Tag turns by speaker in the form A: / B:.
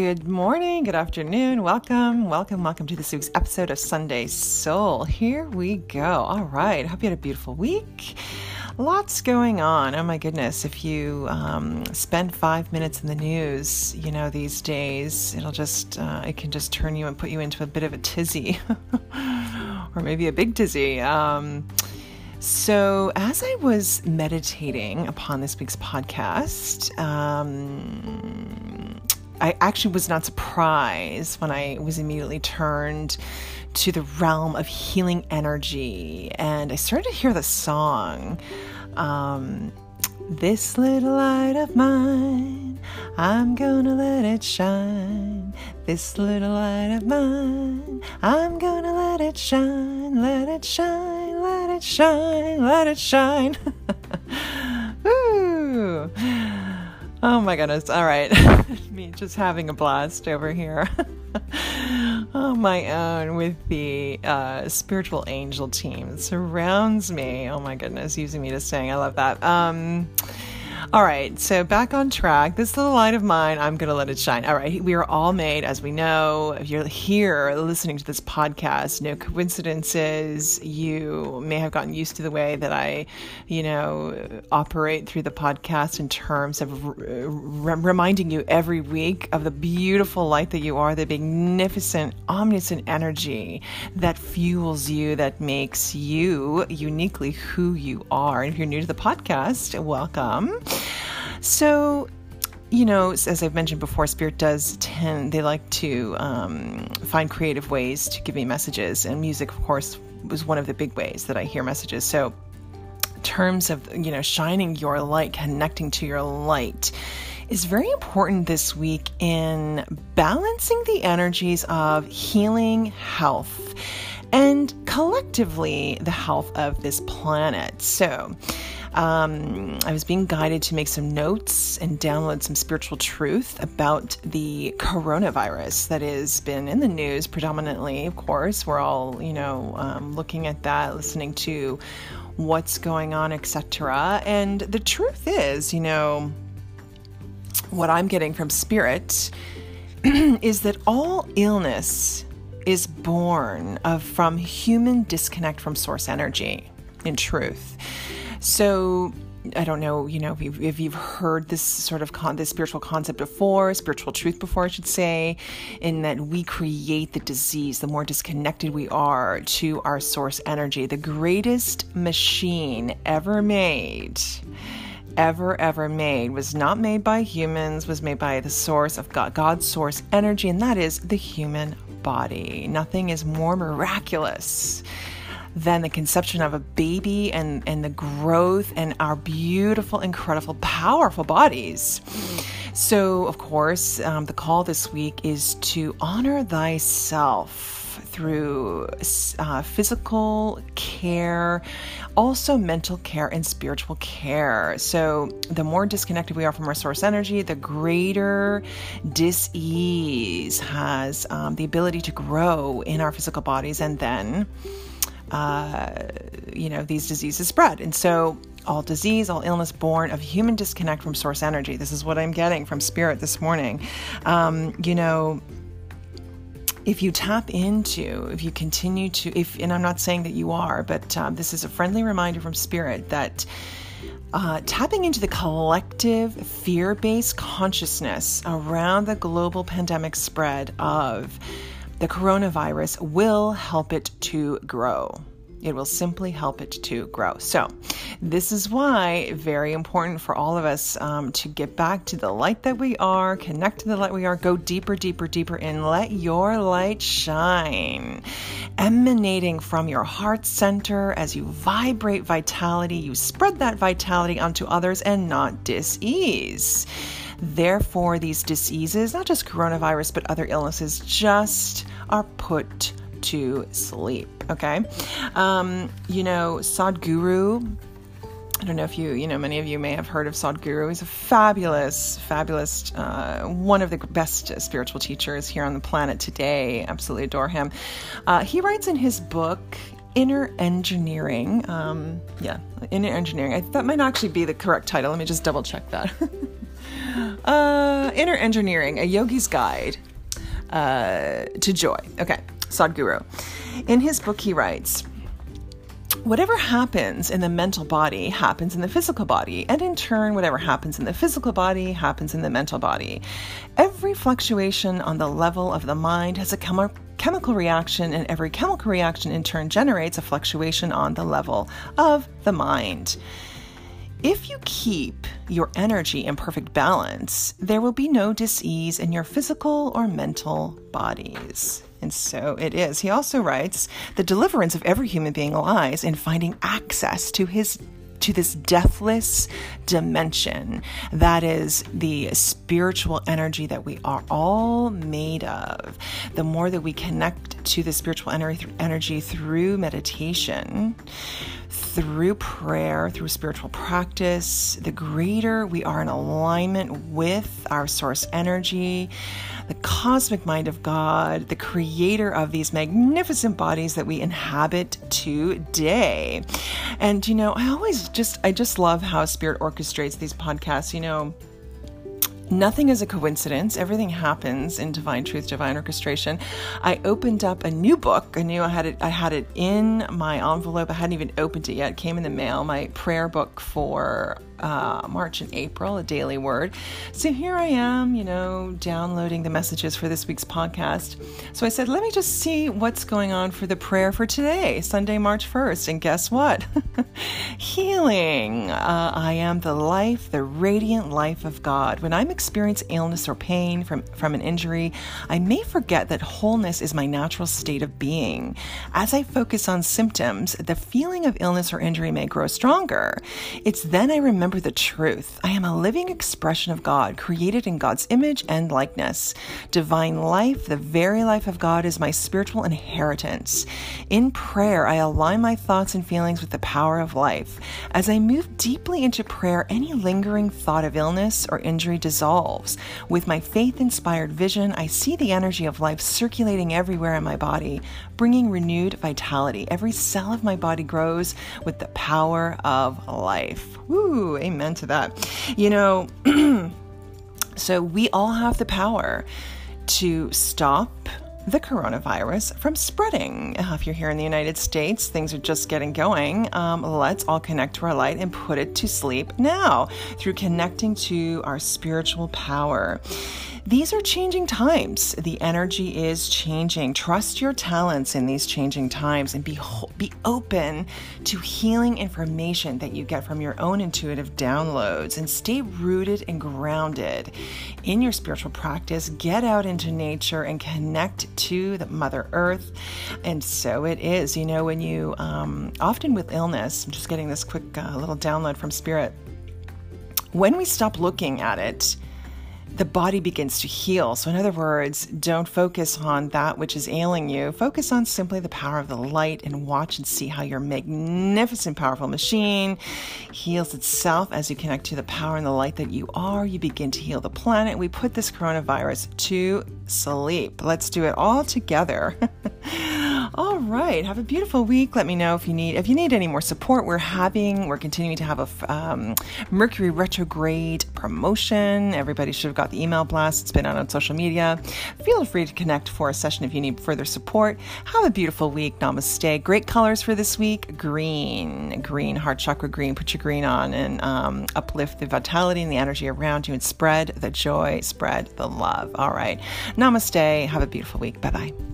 A: Good morning, good afternoon, welcome, welcome, welcome to this week's episode of Sunday Soul. Here we go. All right, hope you had a beautiful week. Lots going on. Oh my goodness. If you um, spend five minutes in the news, you know, these days, it'll just, uh, it can just turn you and put you into a bit of a tizzy or maybe a big tizzy. Um, so, as I was meditating upon this week's podcast, um, I actually was not surprised when I was immediately turned to the realm of healing energy and I started to hear the song. Um, this little light of mine, I'm gonna let it shine. This little light of mine, I'm gonna let it shine, let it shine, let it shine, let it shine. Oh my goodness. All right. Me just having a blast over here on my own with the uh, spiritual angel team surrounds me. Oh my goodness, using me to sing. I love that. Um, all right, so back on track. This little light of mine, I'm going to let it shine. All right, we are all made, as we know. If you're here listening to this podcast, no coincidences. You may have gotten used to the way that I, you know, operate through the podcast in terms of re- reminding you every week of the beautiful light that you are, the magnificent, omniscient energy that fuels you, that makes you uniquely who you are. And if you're new to the podcast, welcome. So, you know, as I've mentioned before, Spirit does tend, they like to um, find creative ways to give me messages. And music, of course, was one of the big ways that I hear messages. So, terms of, you know, shining your light, connecting to your light is very important this week in balancing the energies of healing, health, and collectively the health of this planet. So, um, I was being guided to make some notes and download some spiritual truth about the coronavirus that has been in the news predominantly. Of course, we're all, you know, um, looking at that, listening to what's going on, etc. And the truth is, you know, what I'm getting from spirit is that all illness is born of from human disconnect from source energy in truth so I don't know, you know, if, if you've heard this sort of con- this spiritual concept before, spiritual truth before, I should say, in that we create the disease the more disconnected we are to our source energy. The greatest machine ever made, ever, ever made, was not made by humans, was made by the source of God, God's source energy, and that is the human body. Nothing is more miraculous than the conception of a baby and, and the growth and our beautiful, incredible, powerful bodies. So, of course, um, the call this week is to honor thyself through uh, physical care, also mental care and spiritual care. So, the more disconnected we are from our source energy, the greater dis-ease has um, the ability to grow in our physical bodies, and then uh, you know, these diseases spread. And so, all disease, all illness born of human disconnect from source energy. This is what I'm getting from spirit this morning. Um, you know, if you tap into, if you continue to, if, and I'm not saying that you are, but um, this is a friendly reminder from spirit that. Uh, tapping into the collective fear based consciousness around the global pandemic spread of the coronavirus will help it to grow. It will simply help it to grow. So, this is why very important for all of us um, to get back to the light that we are, connect to the light we are, go deeper, deeper, deeper, and let your light shine, emanating from your heart center as you vibrate vitality. You spread that vitality onto others and not dis ease. Therefore, these diseases, not just coronavirus, but other illnesses, just are put to sleep. Okay. Um, you know, Sadhguru. I don't know if you, you know, many of you may have heard of Sadhguru. He's a fabulous, fabulous, uh, one of the best spiritual teachers here on the planet today. Absolutely adore him. Uh, he writes in his book, Inner Engineering. Um, yeah, Inner Engineering. I, that might actually be the correct title. Let me just double check that. Uh, Inner Engineering, a yogi's guide uh, to joy. Okay, Sadhguru. In his book, he writes, Whatever happens in the mental body happens in the physical body, and in turn, whatever happens in the physical body happens in the mental body. Every fluctuation on the level of the mind has a chemi- chemical reaction, and every chemical reaction in turn generates a fluctuation on the level of the mind. If you keep your energy in perfect balance, there will be no disease in your physical or mental bodies. And so it is. He also writes the deliverance of every human being lies in finding access to his to this deathless dimension that is the spiritual energy that we are all made of. The more that we connect to the spiritual energy through meditation, through prayer, through spiritual practice, the greater we are in alignment with our source energy, the cosmic mind of God, the creator of these magnificent bodies that we inhabit today. And you know, I always just I just love how spirit orchestrates these podcasts, you know, Nothing is a coincidence. Everything happens in divine truth, divine orchestration. I opened up a new book. I knew I had it. I had it in my envelope. I hadn't even opened it yet. It came in the mail. My prayer book for uh, March and April, a daily word. So here I am, you know, downloading the messages for this week's podcast. So I said, let me just see what's going on for the prayer for today, Sunday, March 1st. And guess what? Healing. Uh, I am the life, the radiant life of God. When I'm experiencing illness or pain from, from an injury, I may forget that wholeness is my natural state of being. As I focus on symptoms, the feeling of illness or injury may grow stronger. It's then I remember the truth. I am a living expression of God, created in God's image and likeness. Divine life, the very life of God, is my spiritual inheritance. In prayer, I align my thoughts and feelings with the power of life. As I move deeply into prayer, any lingering thought of illness or injury dissolves. With my faith inspired vision, I see the energy of life circulating everywhere in my body, bringing renewed vitality. Every cell of my body grows with the power of life. Woo, amen to that. You know, so we all have the power to stop the coronavirus from spreading. Uh, if you're here in the United States, things are just getting going. Um, let's all connect to our light and put it to sleep now through connecting to our spiritual power. These are changing times. The energy is changing. Trust your talents in these changing times and be be open to healing information that you get from your own intuitive downloads and stay rooted and grounded in your spiritual practice. Get out into nature and connect to the Mother Earth. And so it is. You know, when you um, often with illness, I'm just getting this quick uh, little download from Spirit. When we stop looking at it, the body begins to heal. So, in other words, don't focus on that which is ailing you. Focus on simply the power of the light and watch and see how your magnificent, powerful machine heals itself as you connect to the power and the light that you are. You begin to heal the planet. We put this coronavirus to sleep. Let's do it all together. All right. Have a beautiful week. Let me know if you need if you need any more support. We're having we're continuing to have a um, Mercury retrograde promotion. Everybody should have got the email blast. It's been out on social media. Feel free to connect for a session if you need further support. Have a beautiful week. Namaste. Great colors for this week: green, green, heart chakra green. Put your green on and um, uplift the vitality and the energy around you, and spread the joy, spread the love. All right. Namaste. Have a beautiful week. Bye bye.